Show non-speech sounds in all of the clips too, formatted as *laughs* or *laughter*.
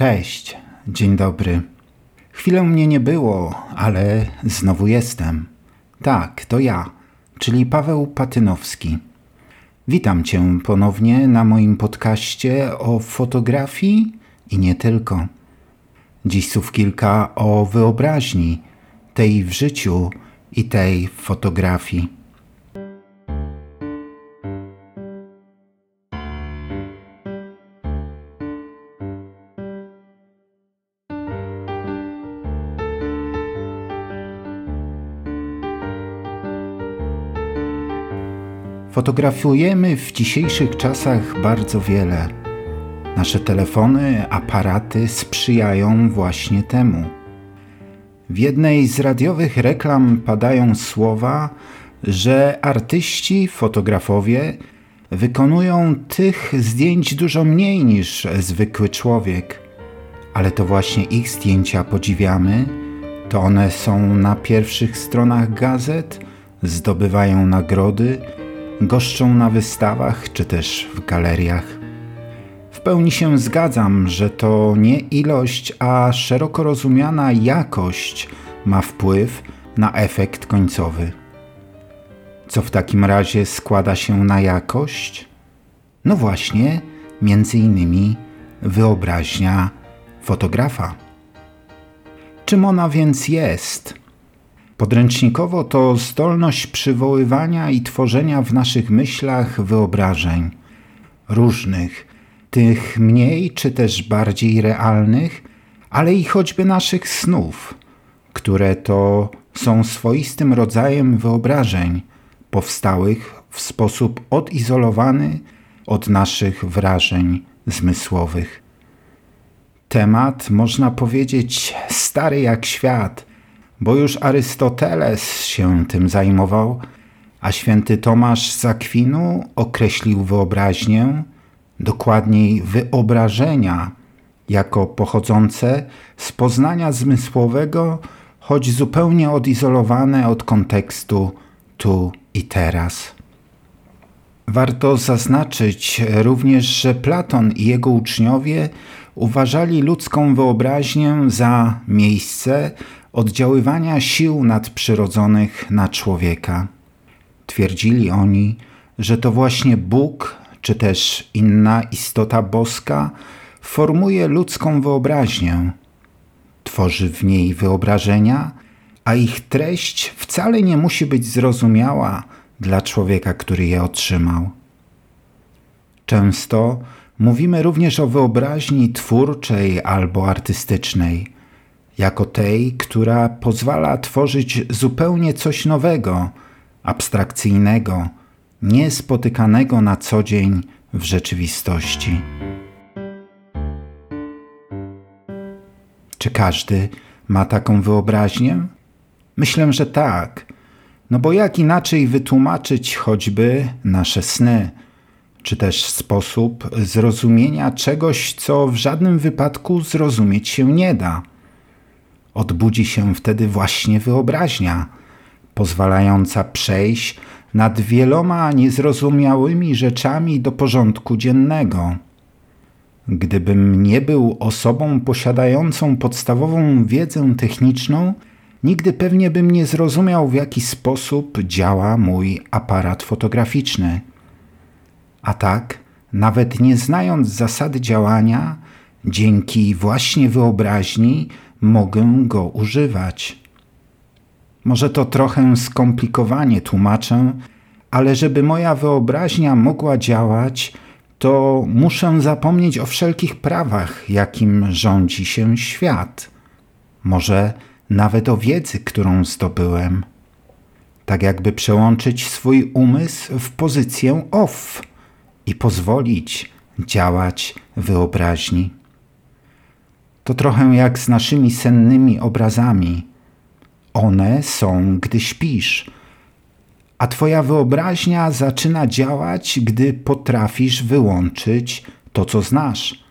Cześć, dzień dobry. Chwilę mnie nie było, ale znowu jestem. Tak, to ja, czyli Paweł Patynowski. Witam Cię ponownie na moim podcaście o fotografii i nie tylko. Dziś słów kilka o wyobraźni, tej w życiu i tej w fotografii. Fotografujemy w dzisiejszych czasach bardzo wiele. Nasze telefony, aparaty sprzyjają właśnie temu. W jednej z radiowych reklam padają słowa, że artyści, fotografowie wykonują tych zdjęć dużo mniej niż zwykły człowiek. Ale to właśnie ich zdjęcia podziwiamy, to one są na pierwszych stronach gazet, zdobywają nagrody goszczą na wystawach czy też w galeriach. W pełni się zgadzam, że to nie ilość, a szeroko rozumiana jakość ma wpływ na efekt końcowy. Co w takim razie składa się na jakość? No właśnie, między innymi wyobraźnia fotografa. Czym ona więc jest? Podręcznikowo to zdolność przywoływania i tworzenia w naszych myślach wyobrażeń różnych, tych mniej czy też bardziej realnych, ale i choćby naszych snów, które to są swoistym rodzajem wyobrażeń powstałych w sposób odizolowany od naszych wrażeń zmysłowych. Temat, można powiedzieć, stary jak świat – bo już Arystoteles się tym zajmował, a święty Tomasz z Akwinu określił wyobraźnię, dokładniej wyobrażenia, jako pochodzące z poznania zmysłowego, choć zupełnie odizolowane od kontekstu tu i teraz. Warto zaznaczyć również, że Platon i jego uczniowie uważali ludzką wyobraźnię za miejsce, oddziaływania sił nadprzyrodzonych na człowieka. Twierdzili oni, że to właśnie Bóg, czy też inna istota boska, formuje ludzką wyobraźnię, tworzy w niej wyobrażenia, a ich treść wcale nie musi być zrozumiała dla człowieka, który je otrzymał. Często mówimy również o wyobraźni twórczej albo artystycznej – jako tej, która pozwala tworzyć zupełnie coś nowego, abstrakcyjnego, niespotykanego na co dzień w rzeczywistości. Czy każdy ma taką wyobraźnię? Myślę, że tak. No bo jak inaczej wytłumaczyć choćby nasze sny, czy też sposób zrozumienia czegoś, co w żadnym wypadku zrozumieć się nie da? Odbudzi się wtedy właśnie wyobraźnia, pozwalająca przejść nad wieloma niezrozumiałymi rzeczami do porządku dziennego. Gdybym nie był osobą posiadającą podstawową wiedzę techniczną, nigdy pewnie bym nie zrozumiał, w jaki sposób działa mój aparat fotograficzny. A tak, nawet nie znając zasady działania, dzięki właśnie wyobraźni mogę go używać. Może to trochę skomplikowanie tłumaczę, ale żeby moja wyobraźnia mogła działać, to muszę zapomnieć o wszelkich prawach, jakim rządzi się świat. Może nawet o wiedzy, którą zdobyłem. Tak jakby przełączyć swój umysł w pozycję off i pozwolić działać wyobraźni. To trochę jak z naszymi sennymi obrazami. One są, gdy śpisz, a Twoja wyobraźnia zaczyna działać, gdy potrafisz wyłączyć to, co znasz.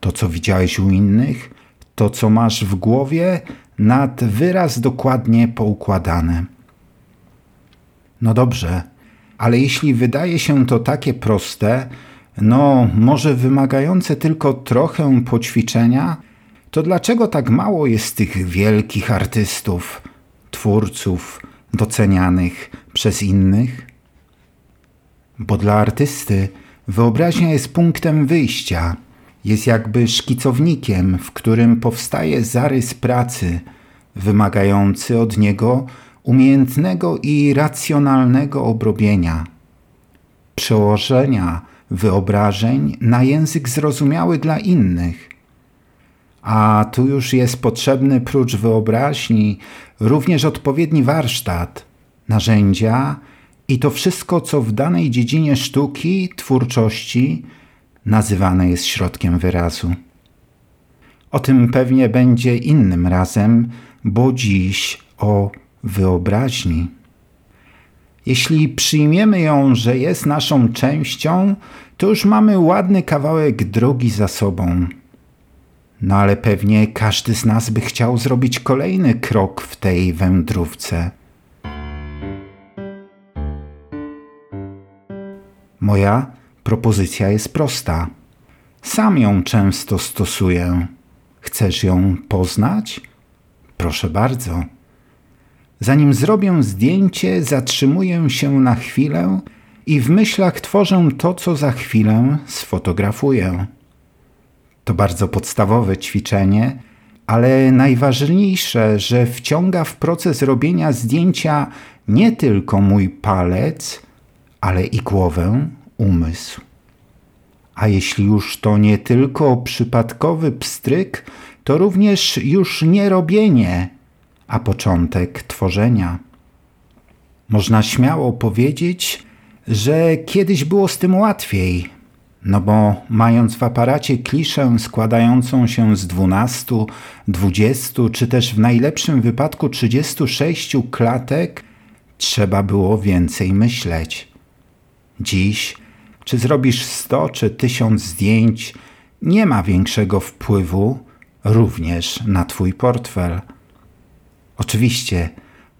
To, co widziałeś u innych, to, co masz w głowie, nad wyraz dokładnie poukładane. No dobrze, ale jeśli wydaje się to takie proste, no może wymagające tylko trochę poćwiczenia, to dlaczego tak mało jest tych wielkich artystów, twórców, docenianych przez innych? Bo dla artysty wyobraźnia jest punktem wyjścia, jest jakby szkicownikiem, w którym powstaje zarys pracy, wymagający od niego umiejętnego i racjonalnego obrobienia, przełożenia wyobrażeń na język zrozumiały dla innych. A tu już jest potrzebny prócz wyobraźni również odpowiedni warsztat, narzędzia i to wszystko, co w danej dziedzinie sztuki, twórczości nazywane jest środkiem wyrazu. O tym pewnie będzie innym razem, bo dziś o wyobraźni. Jeśli przyjmiemy ją, że jest naszą częścią, to już mamy ładny kawałek drogi za sobą. No ale pewnie każdy z nas by chciał zrobić kolejny krok w tej wędrówce. Moja propozycja jest prosta. Sam ją często stosuję. Chcesz ją poznać? Proszę bardzo. Zanim zrobię zdjęcie, zatrzymuję się na chwilę i w myślach tworzę to, co za chwilę sfotografuję. To bardzo podstawowe ćwiczenie, ale najważniejsze, że wciąga w proces robienia zdjęcia nie tylko mój palec, ale i głowę, umysł. A jeśli już to nie tylko przypadkowy pstryk, to również już nie robienie, a początek tworzenia. Można śmiało powiedzieć, że kiedyś było z tym łatwiej, no bo mając w aparacie kliszę składającą się z 12, 20 czy też w najlepszym wypadku 36 klatek, trzeba było więcej myśleć. Dziś, czy zrobisz 100 czy 1000 zdjęć, nie ma większego wpływu również na Twój portfel. Oczywiście,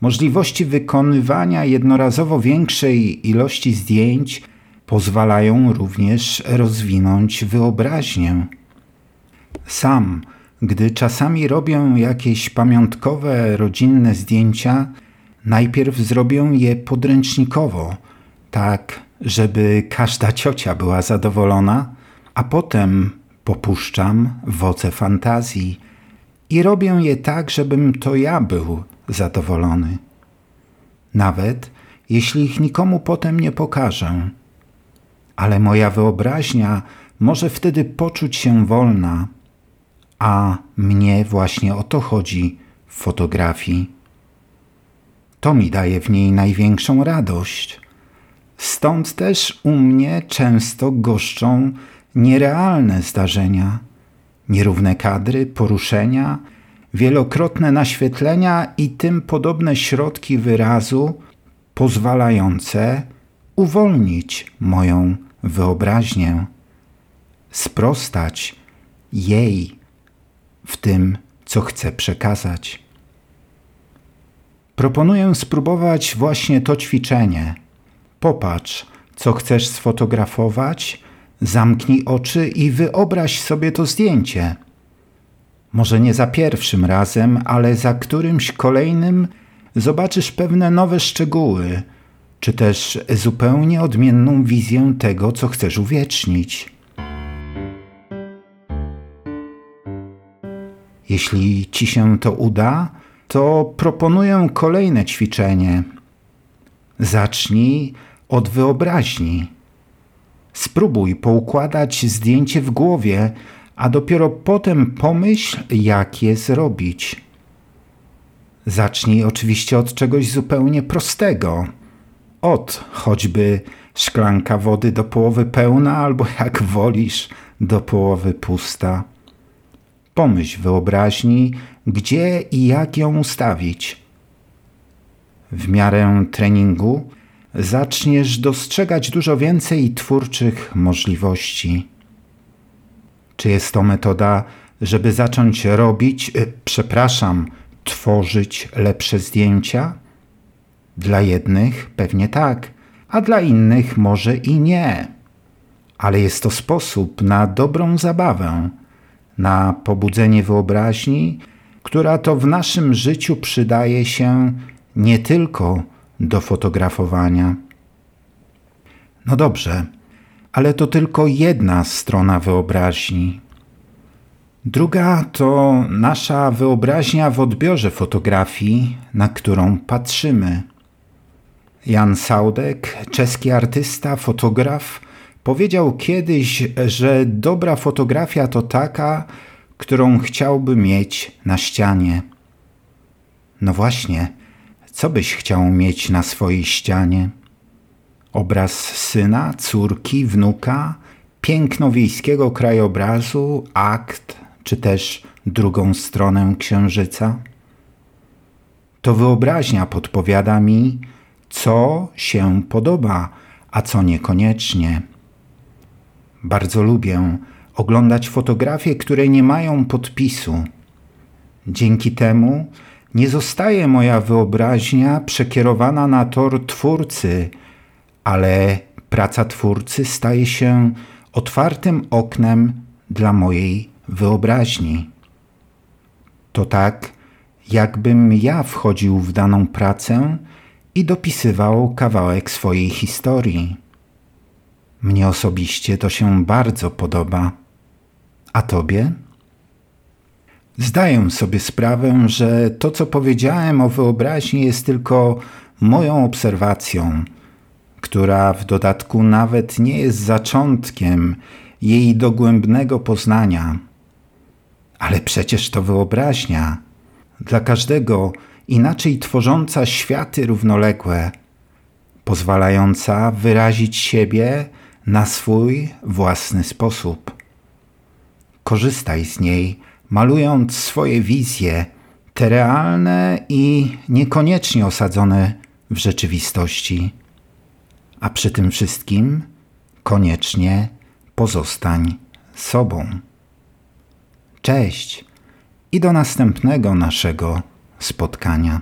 możliwości wykonywania jednorazowo większej ilości zdjęć pozwalają również rozwinąć wyobraźnię. Sam, gdy czasami robię jakieś pamiątkowe, rodzinne zdjęcia, najpierw zrobię je podręcznikowo, tak żeby każda ciocia była zadowolona, a potem popuszczam woce fantazji i robię je tak, żebym to ja był zadowolony. Nawet jeśli ich nikomu potem nie pokażę. Ale moja wyobraźnia może wtedy poczuć się wolna, a mnie właśnie o to chodzi w fotografii. To mi daje w niej największą radość. Stąd też u mnie często goszczą nierealne zdarzenia, nierówne kadry, poruszenia, wielokrotne naświetlenia i tym podobne środki wyrazu pozwalające uwolnić moją wyobraźnię, sprostać jej w tym, co chcę przekazać. Proponuję spróbować właśnie to ćwiczenie. Popatrz, co chcesz sfotografować Zamknij oczy i wyobraź sobie to zdjęcie. Może nie za pierwszym razem, ale za którymś kolejnym zobaczysz pewne nowe szczegóły, czy też zupełnie odmienną wizję tego, co chcesz uwiecznić. Jeśli ci się to uda, to proponuję kolejne ćwiczenie. Zacznij od wyobraźni. Spróbuj poukładać zdjęcie w głowie, a dopiero potem pomyśl, jak je zrobić. Zacznij oczywiście od czegoś zupełnie prostego. Od choćby szklanka wody do połowy pełna, albo *laughs* jak wolisz, do połowy pusta. Pomyśl wyobraźni, gdzie i jak ją ustawić. W miarę treningu zaczniesz dostrzegać dużo więcej twórczych możliwości. Czy jest to metoda, żeby zacząć robić, e, przepraszam, tworzyć lepsze zdjęcia? Dla jednych pewnie tak, a dla innych może i nie. ale jest to sposób na dobrą zabawę, na pobudzenie wyobraźni, która to w naszym życiu przydaje się nie tylko do fotografowania. No dobrze, ale to tylko jedna strona wyobraźni. Druga to nasza wyobraźnia w odbiorze fotografii, na którą patrzymy. Jan Saudek, czeski artysta, fotograf, powiedział kiedyś, że dobra fotografia to taka, którą chciałby mieć na ścianie. No właśnie, co byś chciał mieć na swojej ścianie? Obraz syna, córki, wnuka, piękno wiejskiego krajobrazu, akt, czy też drugą stronę księżyca? To wyobraźnia podpowiada mi, co się podoba, a co niekoniecznie. Bardzo lubię oglądać fotografie, które nie mają podpisu. Dzięki temu nie zostaje moja wyobraźnia przekierowana na tor twórcy, ale praca twórcy staje się otwartym oknem dla mojej wyobraźni. To tak, jakbym ja wchodził w daną pracę i dopisywał kawałek swojej historii. Mnie osobiście to się bardzo podoba. A tobie? Zdaję sobie sprawę, że to, co powiedziałem o wyobraźni, jest tylko moją obserwacją, która w dodatku nawet nie jest zaczątkiem jej dogłębnego poznania. Ale przecież to wyobraźnia. Dla każdego inaczej tworząca światy równoległe, pozwalająca wyrazić siebie na swój własny sposób. Korzystaj z niej, malując swoje wizje, te realne i niekoniecznie osadzone w rzeczywistości. A przy tym wszystkim koniecznie pozostań sobą. Cześć i do następnego naszego spotkania.